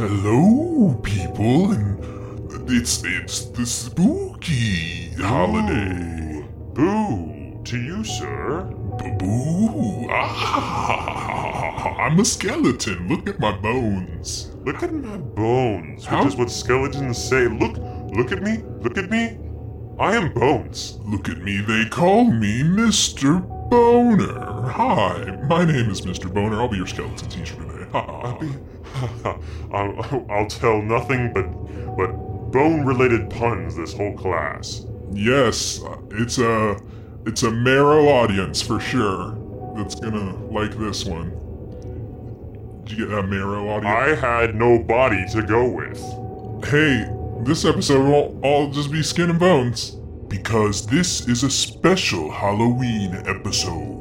Hello, people, and it's it's the spooky holiday. Boo to you, sir. Boo! Ah, I'm a skeleton. Look at my bones. Look at my bones, How- which is what skeletons say. Look, look at me, look at me. I am bones. Look at me. They call me Mr. Boner. Hi, my name is Mr. Boner. I'll be your skeleton teacher today. Ha. I'll, I'll tell nothing but but bone-related puns this whole class. yes, it's a it's a marrow audience for sure. That's gonna like this one. Did you get that marrow audience? I had no body to go with. Hey, this episode will all just be skin and bones. Because this is a special Halloween episode.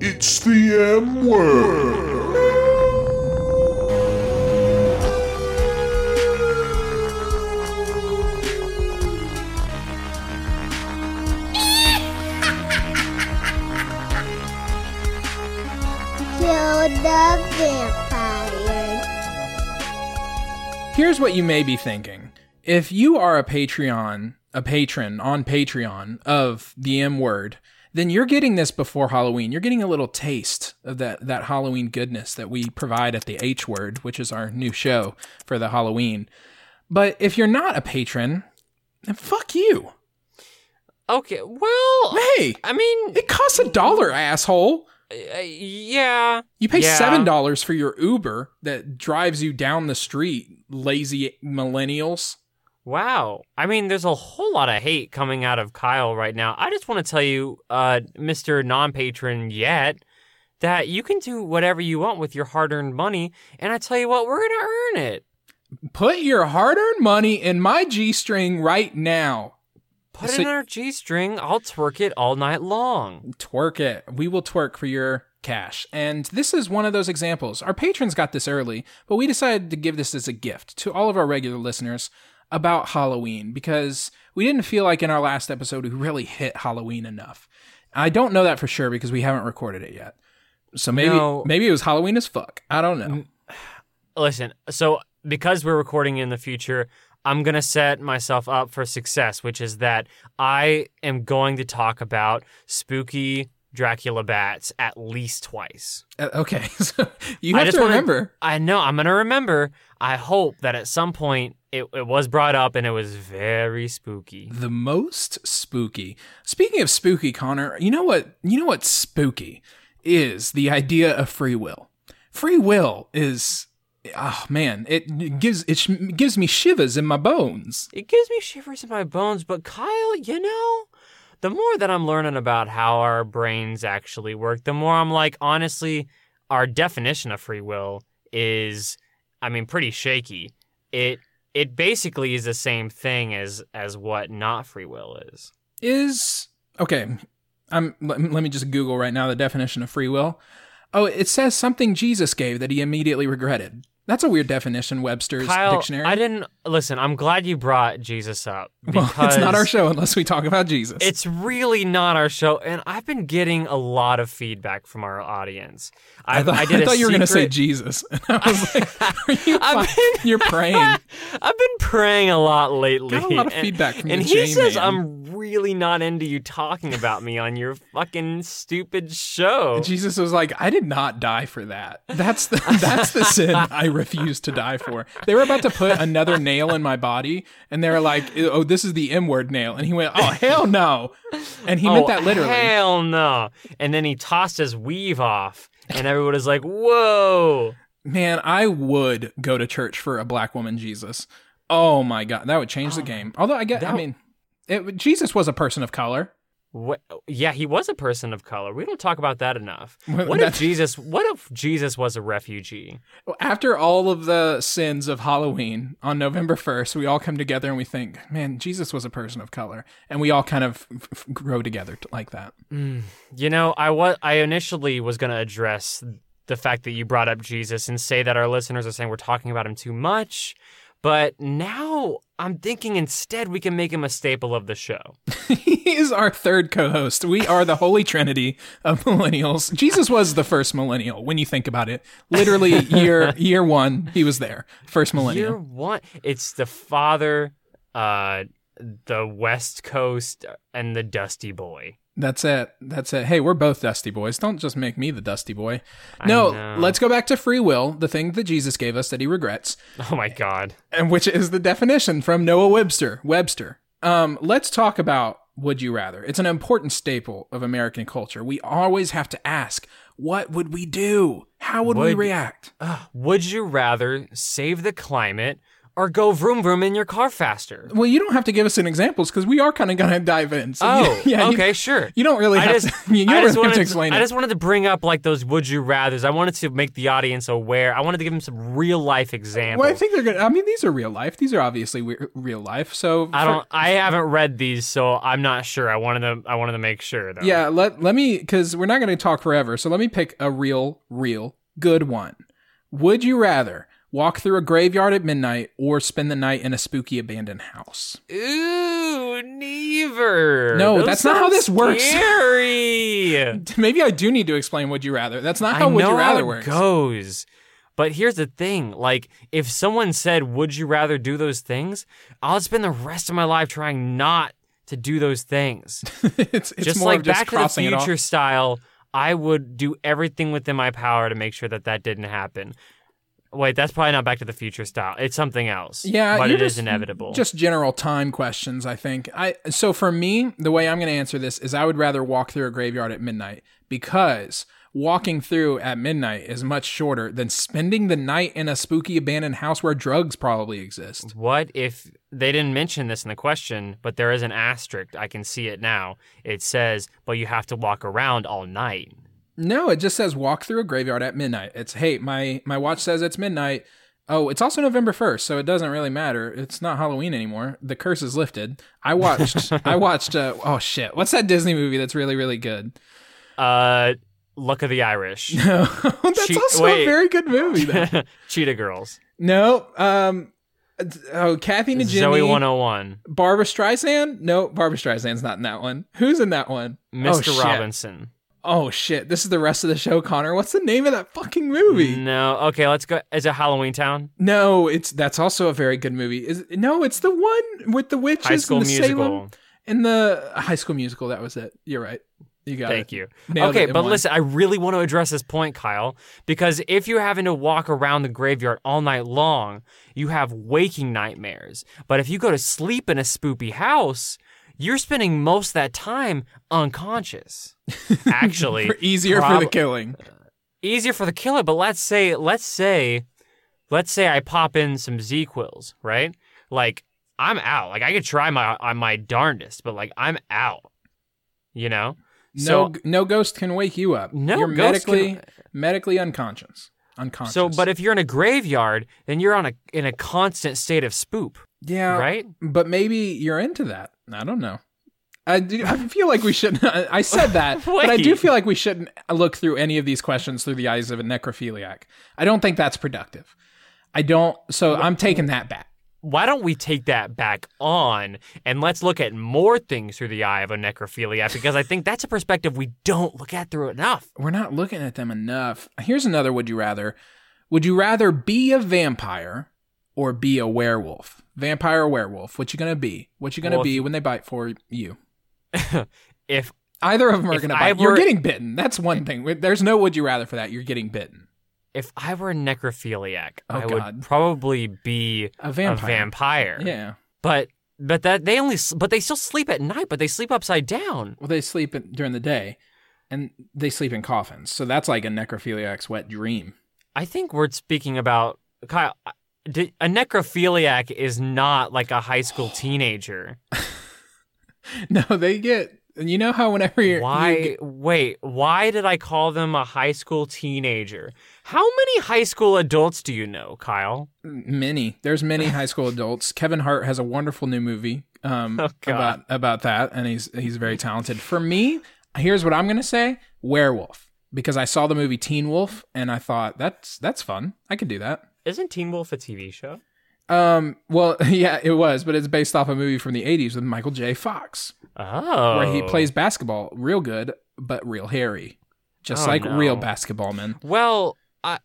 It's the M word. Here's what you may be thinking. If you are a Patreon, a patron on Patreon of the M word, then you're getting this before Halloween. You're getting a little taste of that, that Halloween goodness that we provide at the H word, which is our new show for the Halloween. But if you're not a patron, then fuck you. Okay, well, Hey, I mean, it costs a dollar, asshole. Uh, yeah. You pay Yeah. seven dollars for your Uber that drives you down the street, lazy millennials. Wow. I mean, there's a whole lot of hate coming out of Kyle right now. I just want to tell you, uh, Mr. Non patron yet, that you can do whatever you want with your hard earned money. And I tell you what, we're going to earn it. Put your hard-earned money in my G-string right now. Put So- it in our G string. I'll twerk it all night long. Twerk it. We will twerk for your cash. And this is one of those examples. Our patrons got this early, but we decided to give this as a gift to all of our regular listeners about Halloween because we didn't feel like in our last episode we really hit Halloween enough. I don't know that for sure because we haven't recorded it yet. So maybe No. maybe it was Halloween as fuck. I don't know. Listen, so because we're recording in the future, I'm going to set myself up for success, which is that I am going to talk about spooky Dracula bats at least twice. Uh, okay. So you I have just to wanna- remember. I know, I'm going to remember. I hope that at some point it, it was brought up and it was very spooky. the most spooky. Speaking of spooky, Connor, you know what? You know what spooky is the idea of free will. Free will is, oh man, it gives it sh- gives me shivers in my bones. It gives me shivers in my bones, but Kyle, you know, the more that I'm learning about how our brains actually work, the more I'm like, honestly, our definition of free will is, I mean, pretty shaky. It it basically is the same thing as as what not free will is. Is okay. I'm. Let, let me just Google right now the definition of free will. Oh, it says something Jesus gave that he immediately regretted. That's a weird definition, Webster's Kyle, dictionary. I didn't listen. I'm glad you brought Jesus up well, it's not our show unless we talk about Jesus. It's really not our show, and I've been getting a lot of feedback from our audience. I I've, thought, I did a thought you were going to say Jesus. And I was like, are you you're praying. I've been praying a lot lately. Got a lot of and- feedback from and the he J says I'm really not into you talking about me on your fucking stupid show. Jesus was like, I did not die for that. That's the that's the sin I refuse to die for. They were about to put another nail in my body, and they were like, "Oh, this is the M word nail," and he went, "Oh hell no," and he meant oh, that literally. Hell no! And then he tossed his weave off, and everyone was like, "Whoa!" Man, I would go to church for a black woman Jesus. Oh my god, that would change the oh, game. Although I get, I mean, it, Jesus was a person of color. What, yeah, he was a person of color. We don't talk about that enough. What if Jesus? What if Jesus was a refugee? After all of the sins of Halloween on November 1st, we all come together and we think, man, Jesus was a person of color. And we all kind of f- f- grow together t- like that. Mm. You know, I was I initially was going to address the fact that you brought up Jesus and say that our listeners are saying we're talking about him too much, But now I'm thinking instead we can make him a staple of the show. he is our third co-host. We are the holy trinity of millennials. Jesus was the first millennial when you think about it. Literally year year 1, he was there. First millennial. Year one, it's the father, uh, the West Coast, and the Dusty Boy. That's it. That's it. Hey, we're both dusty boys. Don't just make me the dusty boy. No, let's go back to free will, the thing that Jesus gave us that he regrets, Oh my God. and which is the definition from Noah Webster. Webster. Um, let's talk about would you rather. It's an important staple of American culture. We always have to ask, what would we do? How would, we Would- react? Would you rather save the climate or go vroom vroom in your car faster? Well, you don't have to give us an examples because we are kind of going to dive in. So Oh, you- yeah, you- okay, sure. You, don't really I have just, to. You I don't just really have wanted to explain I it. just wanted to bring up like those would you rather's. I wanted to make the audience aware. I wanted to give them some real life examples. Well, I think they're good. I mean, these are real life. These are obviously we- real life. So I for- don't. I haven't read these, so I'm not sure. I wanted to. I wanted to make sure though. Yeah, let let me because we're not going to talk forever. So let me pick a real, real good one. Would you rather walk through a graveyard at midnight or spend the night in a spooky abandoned house? Ooh, neither. No, Those that's not how this works. Scary. Maybe I do need to explain. Would you rather? That's not I how know would you rather how it works. goes. But here's the thing: like, if someone said, "Would you rather do those things?" I'll spend the rest of my life trying not to do those things. it's it's just more like just Back to the crossing it off. Future style, I would do everything within my power to make sure that that didn't happen. Wait, that's probably not Back to the Future style. It's something else. Yeah, but it is inevitable. Just general time questions, I think. I so for me, the way I'm going to answer this is I would rather walk through a graveyard at midnight because walking through at midnight is much shorter than spending the night in a spooky abandoned house where drugs probably exist. What if they didn't mention this in the question, but there is an asterisk? I can see it now. It says, but you have to walk around all night. No, it just says walk through a graveyard at midnight. It's hey, my my watch says it's midnight. Oh, it's also November 1st, so it doesn't really matter. It's not Halloween anymore. The curse is lifted. I watched I watched uh, oh shit. What's that Disney movie that's really really good? Uh, Luck of the Irish. No, that's Che- also a very good movie. Though. Cheetah Girls. no, um, oh, Kathy and Jimmy. Zoey 101. Barbara Streisand. No, Barbara Streisand's not in that one. Who's in that one? Oh, Mr. shit. Robinson. Oh shit! This is the rest of the show, Connor. What's the name of that fucking movie? No. Okay, let's go. Is it Halloween Town? No, it's that's also a very good movie. Is no, it's the one with the witches High School and the Musical. Salem and the High School Musical. That was it. You're right. You got it. Thank it. you. Nailed okay, but one. listen, I really want to address this point, Kyle, because if you're having to walk around the graveyard all night long, you have waking nightmares. But if you go to sleep in a spoopy house, you're spending most of that time unconscious. Actually, For easier for the killing. easier for the killer. But let's say, let's say, let's say I pop in some ZzzQuils, right? Like I'm out. Like I could try my uh, my darndest, but like I'm out. You know. No, So no ghost can wake you up. No you're ghost can- medically medically unconscious. Unconscious. So, but if you're in a graveyard, then you're on a in a constant state of spoop, yeah, right? But maybe you're into that. I don't know. I do, I feel like we shouldn't. I said that, but I do feel like we shouldn't look through any of these questions through the eyes of a necrophiliac. I don't think that's productive. I don't. So I'm taking that back. Why don't we take that back on and let's look at more things through the eye of a necrophiliac? Because I think that's a perspective we don't look at through enough. We're not looking at them enough. Here's another would you rather. Would you rather be a vampire or be a werewolf? Vampire or werewolf? What you gonna be? What you gonna Well, be when they bite for you? If Either of them are gonna I bite. You're getting bitten. That's one thing. There's no would you rather for that. You're getting bitten. if I were a necrophiliac, Oh, I God. would probably be A a vampire. vampire. Yeah. But but that they only but they still sleep at night, but they sleep upside down. Well, they sleep in- during the day, and they sleep in coffins. So that's like a necrophiliac's wet dream. I think we're speaking about Kyle. A necrophiliac is not like a high school teenager. No, they get. You know how whenever you're you get- wait, why did I call them a high school teenager? How many high school adults do you know, Kyle? many there's many high school adults. Kevin Hart has a wonderful new movie um, Oh, about about that, and he's he's very talented. For me, here's what I'm gonna say: werewolf, because I saw the movie Teen Wolf, and I thought that's that's fun. I could do that. Isn't Teen Wolf a TV show? Um, well, yeah, it was, but it's based off a movie from the 80s with Michael J. Fox, Oh. where he plays basketball real good, but real hairy. Just Oh, like no. real basketball men. Well, I,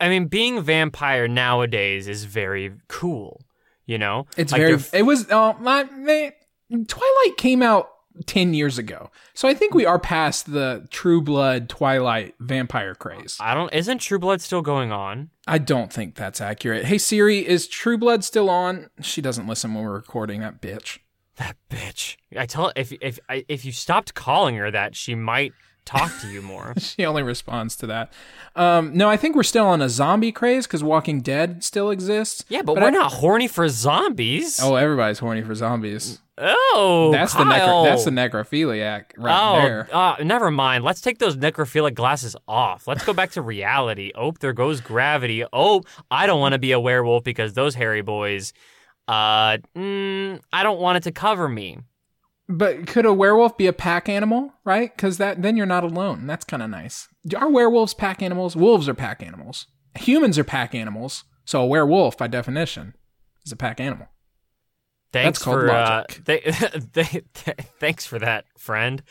I mean, being vampire nowadays is very cool. You know, It's Like, very, they're- it was, uh, my, Twilight came out 10 years ago. So I think we are past the true blood Twilight vampire craze. I don't. Isn't True Blood still going on? I don't think that's accurate. Hey Siri, is True Blood still on? She doesn't listen when we're recording, that bitch. That bitch. I tell if if I- if you stopped calling her that, she might talk to you more. She only responds to that. Um, no, I think we're still on a zombie craze because Walking Dead still exists. yeah, but, But we're I- not horny for zombies. Oh, everybody's horny for zombies. Oh, that's the necro- that's the necrophiliac right oh, there. uh, never mind. Let's take those necrophilic glasses off. Let's go back to reality. Oh, there goes gravity. Oh, I don't want to be a werewolf because those hairy boys. Uh, mm, I don't want it to cover me. But could a werewolf be a pack animal? Right? Because that then you're not alone. That's kind of nice. Are werewolves pack animals? Wolves are pack animals. Humans are pack animals. So a werewolf, by definition, is a pack animal. Thanks That's for. Uh, th- th- th- thanks for that, friend.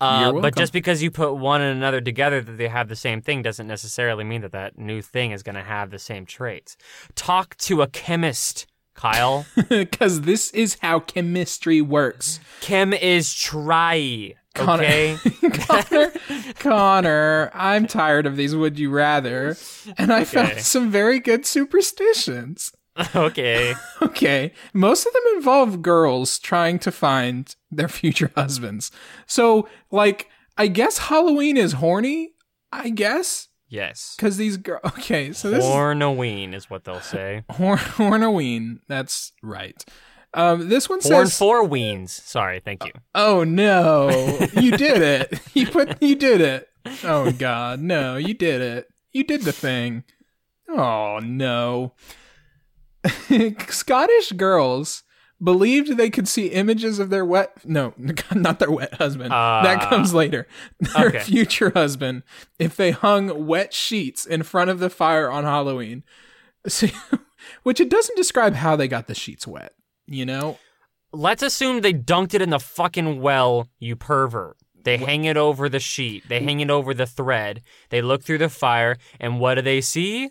Uh, but just because you put one and another together that they have the same thing doesn't necessarily mean that that new thing is going to have the same traits. Talk to a chemist, Kyle. Because this is how chemistry works. Chem is try. Connor- Okay. Connor, Connor, I'm tired of these would you rather, and I found some very good superstitions. okay. Okay, most of them involve girls trying to find their future husbands. So, like, I guess Halloween is horny. I guess Yes. because these girls. Okay, so this is Hornoween is what they'll say. Horn Hornoween. That's right. Um, this one Horn says, for weens. Sorry, thank you. "Oh no, you did it! You put, you did it! Oh God, no, you did it! You did the thing! Oh no!" Scottish girls believed they could see images of their wet no not their wet husband that Uh, comes later their okay. future husband if they hung wet sheets in front of the fire on halloween See, which it doesn't describe how they got the sheets wet you know Let's assume they dunked it in the fucking well, you pervert. They hang it over the sheet. They hang it over the thread. They look through the fire, and what do they see?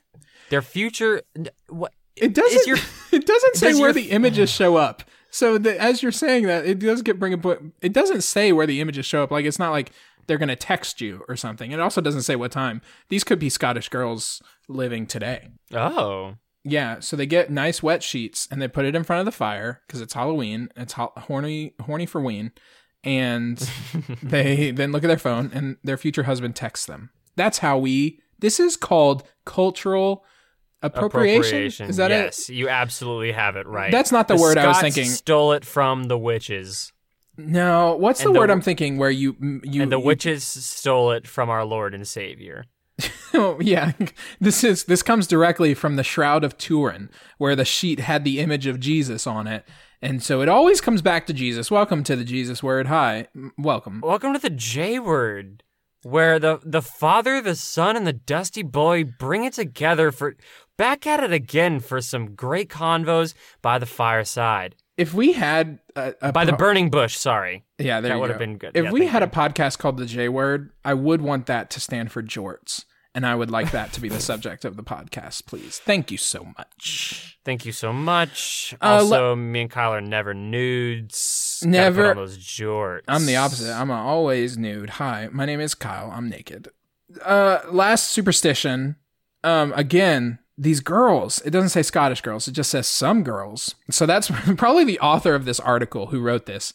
Their future. What? It doesn't your- it doesn't say does where your- the images show up so the, as you're saying that it does get bring up it doesn't say where the images show up like it's not like they're going to text you or something it also doesn't say what time these could be scottish girls living today Oh. Yeah, so they get nice wet sheets and they put it in front of the fire because it's Halloween. It's ho- horny, horny for ween, and they then look at their phone and their future husband texts them. That's how we. This is called cultural appropriation. Is that yes, you absolutely have it right. That's not the word I was thinking. Stole it from the witches. No. What's the the- word I'm thinking? Where you you and the you- witches stole it from our Lord and Savior. Oh, yeah. This is this comes directly from the Shroud of Turin, where the sheet had the image of Jesus on it. And so it always comes back to Jesus. Welcome to the Jesus word. Hi. Welcome. Welcome to the J word, where the the Father, the Son, and the Dusty Boy bring it together for back at it again for some great convos by the fireside, If we had a, a by the burning bush. Sorry, yeah, there that would have been good. If Yeah, we had you. a podcast called the J word, I would want that to stand for jorts. And I would like that to be the subject of the podcast, please. Thank you so much. Thank you so much. Uh, Also, me and Kyle are never nudes. Never- on those jorts. I'm the opposite. I'm always nude. Hi, my name is Kyle. I'm naked. Uh, last superstition. Um, again, these girls. It doesn't say Scottish girls. It just says some girls. So that's probably the author of this article who wrote this.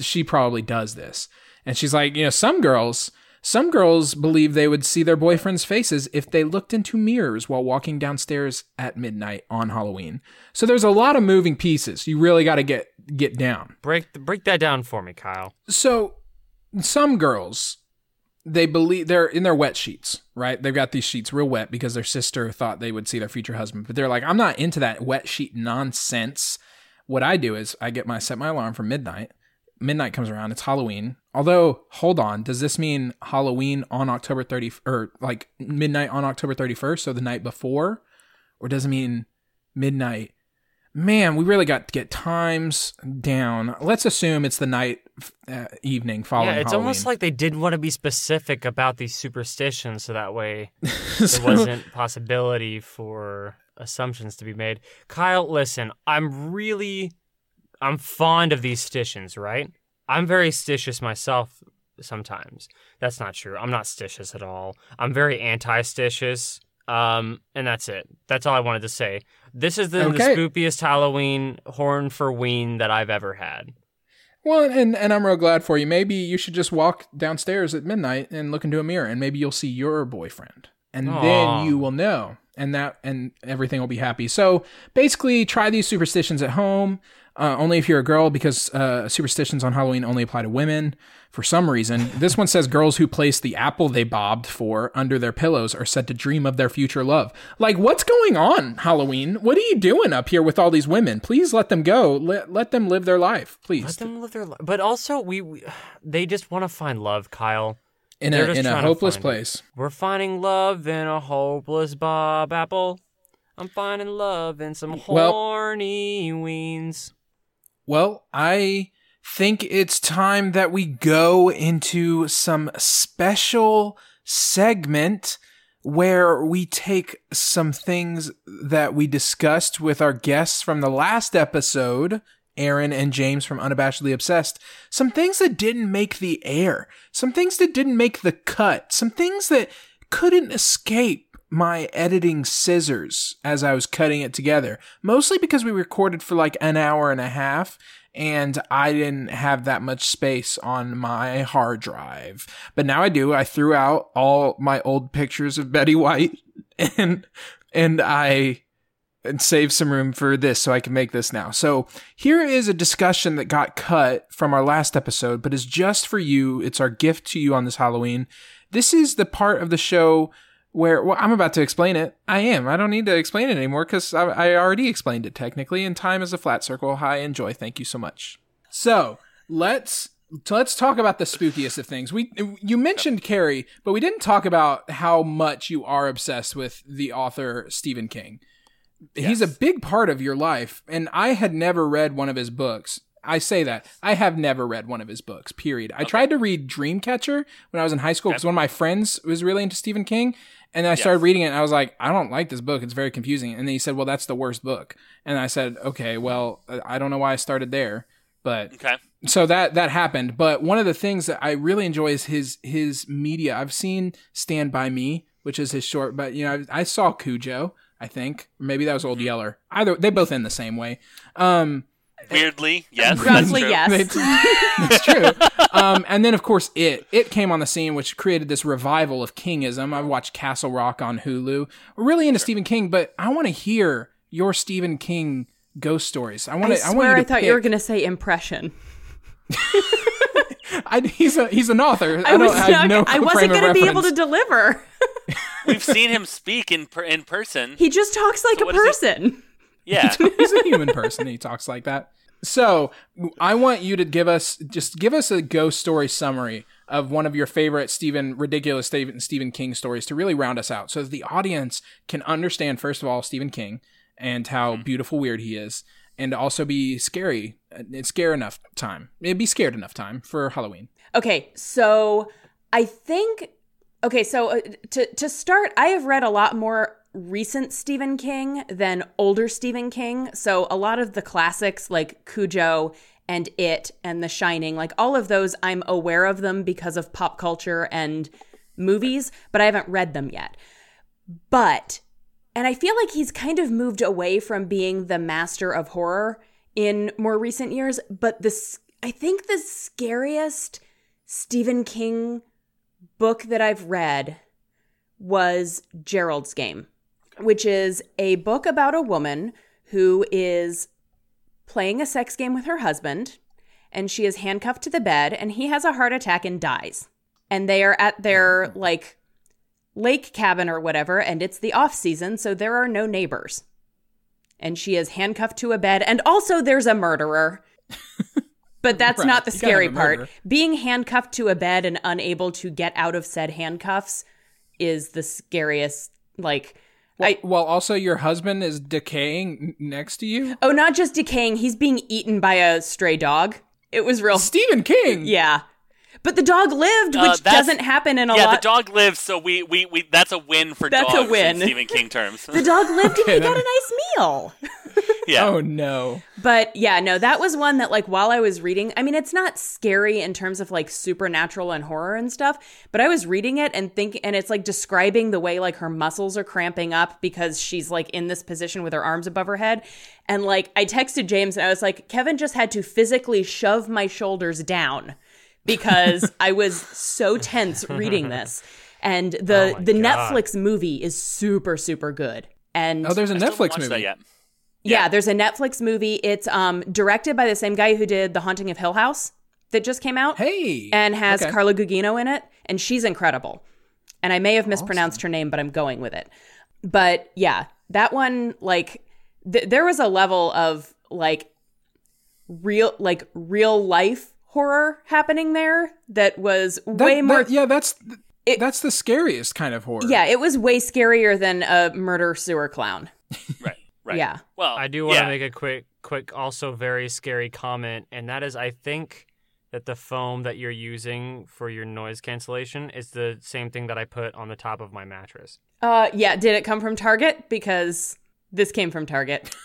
She probably does this, and she's like, you know, some girls. Some girls believe they would see their boyfriends' faces if they looked into mirrors while walking downstairs at midnight on Halloween. So there's a lot of moving pieces. You really got to get get down. break break that down for me, Kyle. So some girls they believe they're in their wet sheets, right? They've got these sheets real wet because their sister thought they would see their future husband, but they're like, I'm not into that wet sheet nonsense. What I do is I get my set my alarm for midnight. Midnight comes around, it's Halloween. Although, hold on, does this mean Halloween on October 30 or like midnight on October 31st, so the night before? Or does it mean midnight man, we really got to get times down. Let's assume it's the night, uh, evening following. Yeah, it's Halloween. almost like they did want to be specific about these superstitions so that way there wasn't possibility for assumptions to be made. Kyle, listen, I'm really I'm fond of these stitions, right? I'm very stitious myself sometimes. That's not true. I'm not stitious at all. I'm very anti-stitious. Um, and that's it. That's all I wanted to say. This is the, Okay. the spookiest Halloween horn for ween that I've ever had. Well, and and I'm real glad for you. Maybe you should just walk downstairs at midnight and look into a mirror, and maybe you'll see your boyfriend, and Aw. then you will know, and that and everything will be happy. So basically, try these superstitions at home. Uh, only if you're a girl, because uh, superstitions on Halloween only apply to women for some reason. This one says girls who place the apple they bobbed for under their pillows are said to dream of their future love. Like, what's going on, Halloween? What are you doing up here with all these women? Please let them go. Let, let them live their life, please. Let them live their life. But also, we, we they just want to find love, Kyle. In They're a in a hopeless place. We're finding love in a hopeless Bob Apple. I'm finding love in some Well- horny weens. Well, I think it's time that we go into some special segment where we take some things that we discussed with our guests from the last episode, Erin and James from Unabashedly Obsessed, some things that didn't make the air, some things that didn't make the cut, some things that couldn't escape my editing scissors as I was cutting it together. Mostly because we recorded for like an hour and a half and I didn't have that much space on my hard drive. But now I do. I threw out all my old pictures of Betty White and and I and save some room for this so I can make this now. So here is a discussion that got cut from our last episode, but is just for you. It's our gift to you on this Halloween. This is the part of the show where well, I'm about to explain it. I am. I don't need to explain it anymore because I, I already explained it technically. And time is a flat circle. Hi, enjoy. Thank you so much. So let's let's talk about the spookiest of things. We you mentioned Carrie, but we didn't talk about how much you are obsessed with the author Stephen King. He's a big part of your life, and I had never read one of his books. I say that I have never read one of his books. Period. I tried to read Dreamcatcher when I was in high school because one of my friends was really into Stephen King, and I started reading it. and I was like, I don't like this book. It's very confusing. And then he said, Well, that's the worst book. And I said, Okay, well, I don't know why I started there, but Okay. so that that happened but one of the things that i really enjoy is his his media i've seen stand by me which is his short but you know i, I saw cujo i think. Maybe that was old yeller. Either they both end the same way. Um Weirdly, yes. Roughly, yes. it's true. Um and then of course it. It came on the scene which created this revival of kingism. I've watched castle rock on hulu. We're really into stephen king but i want to hear your stephen king ghost stories. I want I to i, want swear you I to thought you were going to say impression. I, he's a he's an author. I, I, was don't I not, no I wasn't going to be able to deliver. We've seen him speak in per- in person. He just talks like So a what is he- person. Yeah. he's a human person. He talks like that. So I want you to give us just give us a ghost story summary of one of your favorite Stephen ridiculous Stephen Stephen King stories to really round us out, so that the audience can understand first of all Stephen King and how mm-hmm. beautiful weird he is, and also be scary. It's scare enough time. It'd be scared enough time for Halloween. Okay, so I think okay, so uh, to to start, I have read a lot more recent Stephen King than older Stephen King. So a lot of the classics like Cujo and It and The Shining, like all of those I'm aware of them because of pop culture and movies, but I haven't read them yet. But and I feel like he's kind of moved away from being the master of horror in more recent years, but this I think the scariest Stephen King book that I've read was Gerald's Game, which is a book about a woman who is playing a sex game with her husband and she is handcuffed to the bed and he has a heart attack and dies. And they are at their mm-hmm. like lake cabin or whatever and it's the off season so there are no neighbors. And she is handcuffed to a bed and also there's a murderer. But that's Right. not the You scary part. Being handcuffed to a bed and unable to get out of said handcuffs is the scariest. Like, I While also your husband is decaying next to you. oh, not just decaying. He's being eaten by a stray dog. It was real. Stephen King. Yeah, but the dog lived, Uh, which that's- doesn't happen in a yeah, lot. Yeah, the dog lived, so we, we, we that's a win for That's a dogs win. in Stephen King terms. the dog lived and he Okay, got a nice meal. yeah. Oh no. But yeah, no, that was one that like while I was reading, I mean, it's not scary in terms of like supernatural and horror and stuff, but I was reading it and think and it's like describing the way like her muscles are cramping up because she's like in this position with her arms above her head. And like I texted James and I was like, Kevin just had to physically shove my shoulders down because I was so tense reading this. And the Oh the God. Netflix movie is super super good. And Oh, there's a I still haven't Netflix watched movie. That yet. yeah, Yeah. there's a Netflix movie. It's um directed by the same guy who did The Haunting of Hill House that just came out Hey. and has Okay. Carla Gugino in it and she's incredible. And I may have mispronounced her name, but I'm going with it. But yeah, that one like th- there was a level of like real like real life horror happening there that was That- way more that- yeah, that's It- that's the scariest kind of horror. yeah, it was way scarier than a murder sewer clown. Right. Right. Yeah. Well, I do want to yeah. make a quick, quick, also very scary comment, and that is, I think that the foam that you're using for your noise cancellation is the same thing that I put on the top of my mattress. Uh yeah, did it come from Target because this came from Target.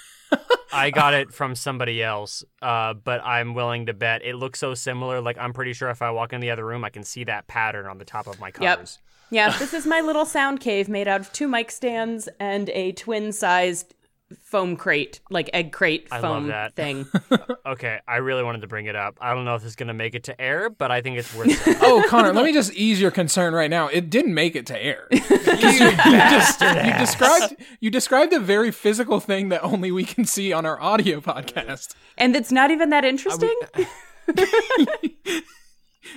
I got it from somebody else, uh, but I'm willing to bet it looks so similar. Like I'm pretty sure if I walk in the other room, I can see that pattern on the top of my Yep. covers. Yeah, this is my little sound cave made out of two mic stands and a twin sized foam crate, like egg crate I love foam that. thing. Okay, I really wanted to bring it up. I don't know if it's gonna make it to air, but I think it's worth it. Oh, Connor, let me just ease your concern right now. It didn't make it to air. you, you just- you described you described a very physical thing that only we can see on our audio podcast. and it's not even that interesting.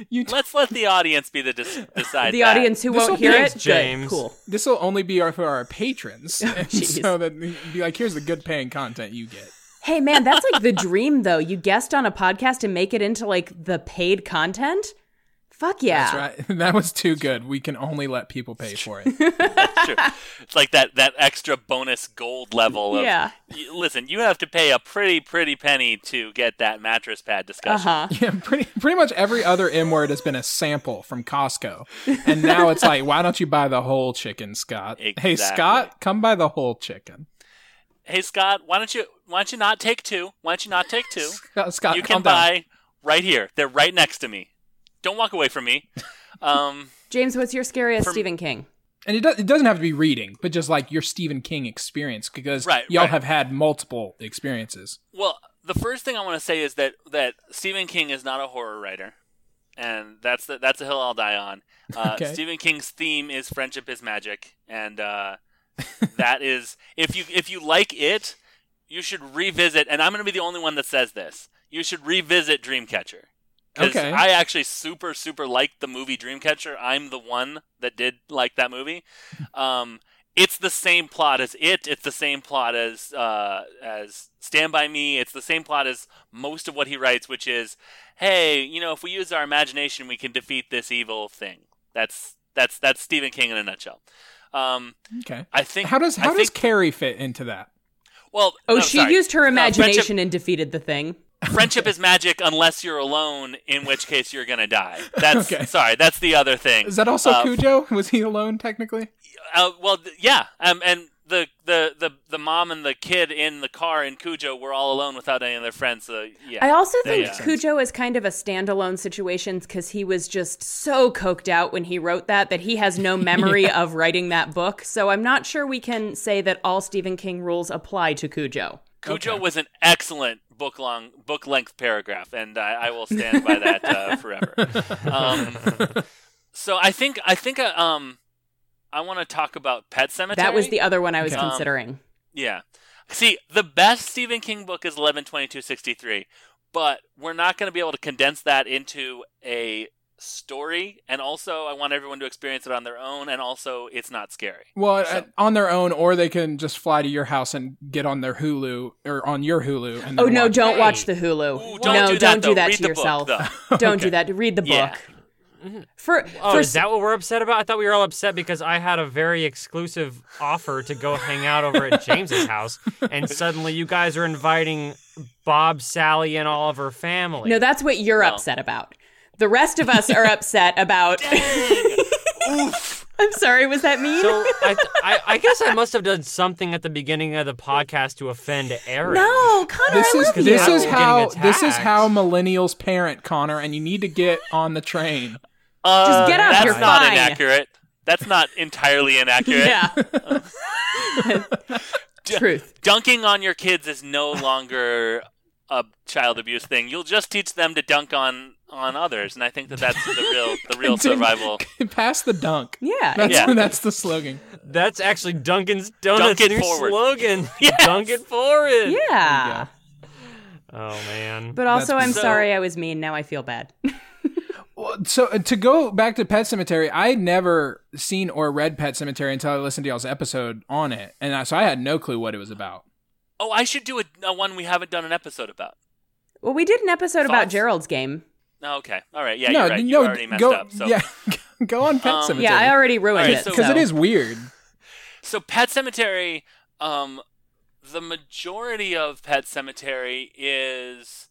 You Let's let the audience be the dis- decide. the that. audience who This'll won't hear it, James. good, cool. this will only be our, for our patrons, oh, and jeez. so that be like, here's the good paying content you get. Hey man, that's like the dream though. You guest on a podcast and make it into like the paid content. Fuck yeah. That's right. That was too good. We can only let people pay for it. Sure. It's like that that extra bonus gold level. Of, Yeah. y- listen, you have to pay a pretty pretty penny to get that mattress pad discussion. huh. Yeah, pretty pretty much every other M word has been a sample from Costco, and now it's like, why don't you buy the whole chicken, Scott? Hey, Scott, come buy the whole chicken. Hey Scott, why don't you why don't you not take two? Why don't you not take two? Scott, Scott you calm can down. buy right here. They're right next to me. Don't walk away from me. Um, James, what's your scariest From- Stephen King? And it, do- it doesn't have to be reading, but just like your Stephen King experience, because Right, y'all right. have had multiple experiences. well, the first thing I want to say is that that Stephen King is not a horror writer, and that's the that's a hill I'll die on. Uh, Okay. Stephen King's theme is friendship is magic, and uh, that is if you if you like it, you should revisit. And I'm going to be the only one that says this. You should revisit Dreamcatcher. 'Cause Okay. I actually super super liked the movie Dreamcatcher. I'm the one that did like that movie. Um, it's the same plot as it. It's the same plot as uh, as Stand by Me. It's the same plot as most of what he writes, which is, hey, you know, if we use our imagination, we can defeat this evil thing. That's that's that's Stephen King in a nutshell. Um, Okay. I think How does I how does think, Carrie fit into that? well? Oh, no, she sorry. used her Uh, imagination and defeated the thing. Friendship is magic unless you're alone, in which case you're gonna die. That's Okay. sorry. That's the other thing. Is that also Uh, Cujo? Was he alone technically? Uh, well, th- yeah, um, and the, the the the mom and the kid in the car in Cujo were all alone without any of their friends. So yeah, I also think uh, Cujo is kind of a standalone situation because he was just so coked out when he wrote that that he has no memory of writing that book. So I'm not sure we can say that all Stephen King rules apply to Cujo. Cujo Okay. was an excellent book long book length paragraph, and I, I will stand by that uh, forever. Um, so I think I think uh, um I want to talk about Pet Sematary. That was the other one I was Okay. Um, considering. Yeah. See, the best Stephen King book is eleven twenty two sixty three, but we're not going to be able to condense that into a story. And also, I want everyone to experience it on their own. And also, it's not scary. Well, So- uh, on their own, or they can just fly to your house and get on their Hulu or on your Hulu. And Oh no, watch don't Hey. watch the Hulu. Ooh, don't no, do don't though. do that Read to the book, yourself. Don't Okay. do that. Read the book. Yeah. For Oh, for is that what we're upset about? I thought we were all upset because I had a very exclusive offer to go hang out over at James's house, and suddenly you guys are inviting Bob, Sally, and all of her family. no, that's what you're No. upset about. The rest of us are upset about. I'm sorry. Was that mean? So I, I, I guess I must have done something at the beginning of the podcast to offend Erin. no, Connor. This I is love Because you. this is how this is how millennials parent Connor, and you need to get on the train. Uh, Just get up, That's you're not fine. inaccurate. That's not entirely inaccurate. Yeah. Truth. Dunking on your kids is no longer a child abuse thing. You'll just teach them to dunk on on others, and I think that that's the real the real survival. Pass the dunk. Yeah. That's Yeah. that's the slogan. That's actually Duncan's Donuts' Dunk it new forward. slogan. Yes. Dunk it forward. Yeah. Oh man. But also, That's- I'm So- sorry I was mean. Now I feel bad. Well, so uh, to go back to Pet Sematary, I had never seen or read Pet Sematary until I listened to y'all's episode on it, and I, so I had no clue what it was about. Oh, I should do a, a one we haven't done an episode about. Well, we did an episode about Gerald's game. Oh, okay, all right, yeah, no, you're right. no, you already messed go, up. So, yeah, go on Pet Um, Sematary. Yeah, I already ruined Alright, it. because so. it is weird. so Pet Sematary, um, the majority of Pet Sematary is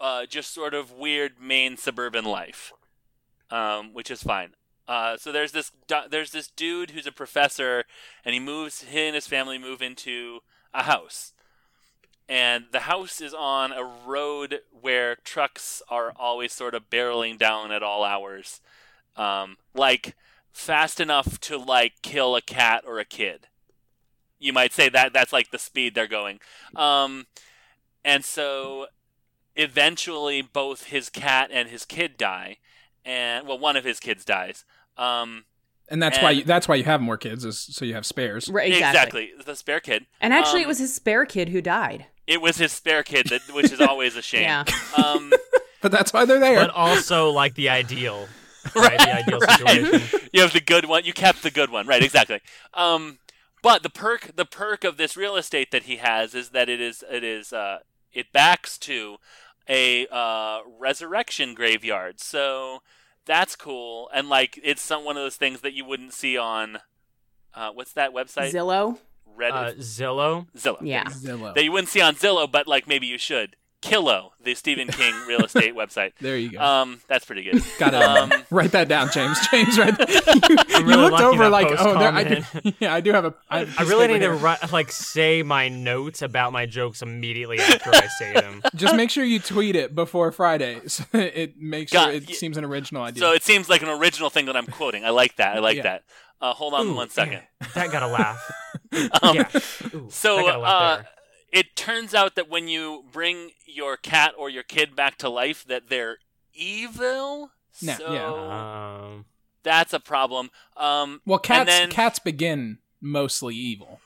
uh, just sort of weird Maine suburban life, um, which is fine. Uh, so there's this du- there's this dude who's a professor, and he moves. He and his family move into a house, and the house is on a road where trucks are always sort of barreling down at all hours, um, like fast enough to like kill a cat or a kid. You might say that that's like the speed they're going. Um, and so eventually both his cat and his kid die. And well, one of his kids dies. Um, And that's why you, that's why you have more kids, is so you have spares. Right, exactly. the spare kid. And actually, Um, it was his spare kid who died. It was his spare kid, that, which is always a shame. Yeah. Um, But that's why they're there. but also like the ideal. Right, the ideal right. situation. you have the good one. You kept the good one, right? Exactly. Um, but the perk, the perk of this real estate that he has is that it is, it is, uh, it backs to a uh, resurrection graveyard. So that's cool, and like it's some one of those things that you wouldn't see on, uh, what's that website? Zillow. Reddit, Uh, Zillow. Zillow. Yeah. Zillow. That you wouldn't see on Zillow, but like maybe you should. Killo, the Stephen King real estate website. there you go. Um, that's pretty good. Got it. um, write that down, James. James, right? You, you really looked over like, oh, there, I do, yeah, I do have a. I, have a I really of need to paper ri- like say my notes about my jokes immediately after I say them. Just make sure you tweet it before Friday, so it makes Got- sure it y- seems an original idea. So it seems like an original thing that I'm quoting. I like that. I like Yeah. that. Uh, hold on Ooh, one second. yeah, that got a laugh. Um, yeah. Ooh, So that got a laugh uh, it turns out that when you bring your cat or your kid back to life, that they're evil. No, so yeah. Um, that's a problem. Um, well, cats and then- cats begin mostly evil.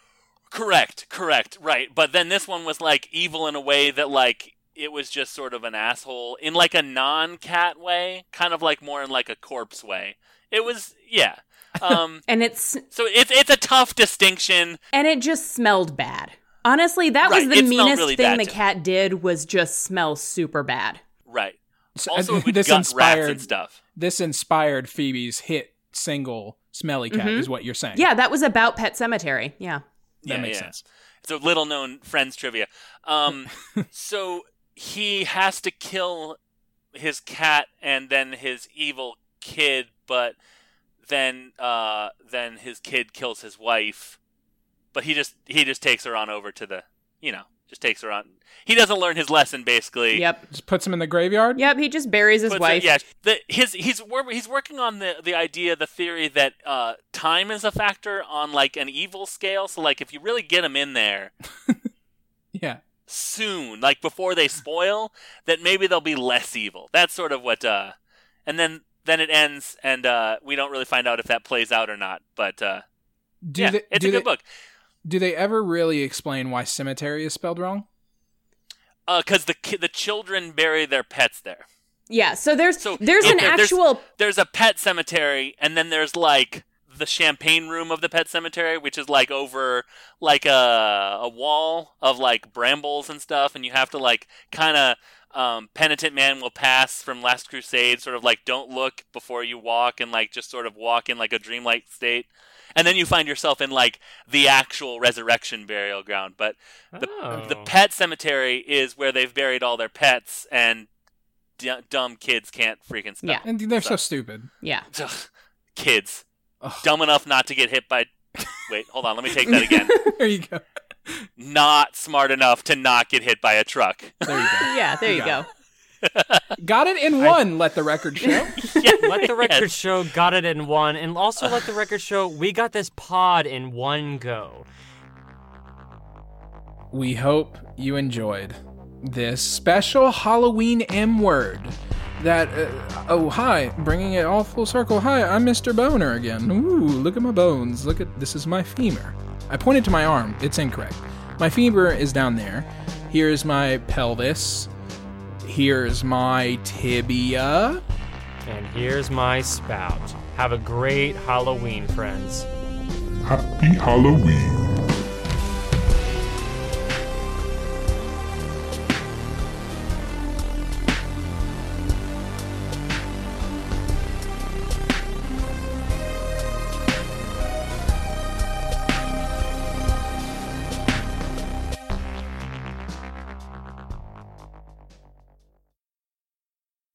Correct, correct, right. But then this one was like evil in a way that like it was just sort of an asshole in like a non-cat way, kind of like more in like a corpse way. It was yeah. Um, And it's so it's it's a tough distinction. and it just smelled bad. Honestly, that Right, was the it meanest really thing the too. cat did was just smell super bad. Right. So, Also, uh, it this gut rats inspired and stuff. this inspired Phoebe's hit single "Smelly Cat" Mhm. is what you're saying. Yeah, that was about Pet Sematary. Yeah. that yeah, makes yeah. sense. It's a little known Friends trivia. Um, so he has to kill his cat and then his evil kid, but then uh, then his kid kills his wife. But he just he just takes her on over to the you know just takes her on. He doesn't learn his lesson basically. Yep. Just puts him in the graveyard. Yep. He just buries his Puts her- wife. yeah, the, his he's he's working on the the idea, the theory that uh, time is a factor on like an evil scale. So like if you really get him in there, Yeah. soon, like before they spoil, that maybe they'll be less evil. That's sort of what uh and then then it ends and uh we don't really find out if that plays out or not, but uh Do yeah, they, it's do a good they, book. Do they ever really explain why cemetery is spelled wrong? Uh cuz the ki- the children bury their pets there. Yeah. So there's So, there's an okay, there's- actual There's a pet cemetery and then there's like the champagne room of the pet cemetery, which is like over like a a wall of like brambles and stuff, and you have to like kind of um, penitent man will pass from Last Crusade, sort of like don't look before you walk, and like just sort of walk in like a dreamlike state. And then you find yourself in like the actual resurrection burial ground. But the Oh. the pet cemetery is where they've buried all their pets, and d- dumb kids can't freaking spell. Yeah. And they're so stupid. Yeah. Ugh, kids Ugh. dumb enough not to get hit by. Wait, hold on. Let me take that again. there you go. Not smart enough to not get hit by a truck. There you go. Yeah, there you Yeah. go. Got it in one. Let the record show. let the record Yes. show got it in one, and also let the record show we got this pod in one go. We hope you enjoyed this special Halloween M word. That, uh, oh, hi, bringing it all full circle. Hi, I'm Mr. Boner again. Ooh, look at my bones. Look at this is my femur. I pointed to my arm. It's incorrect. My femur is down there. Here's my pelvis. Here's my tibia. And here's my spout. Have a great Halloween, friends. Happy Halloween.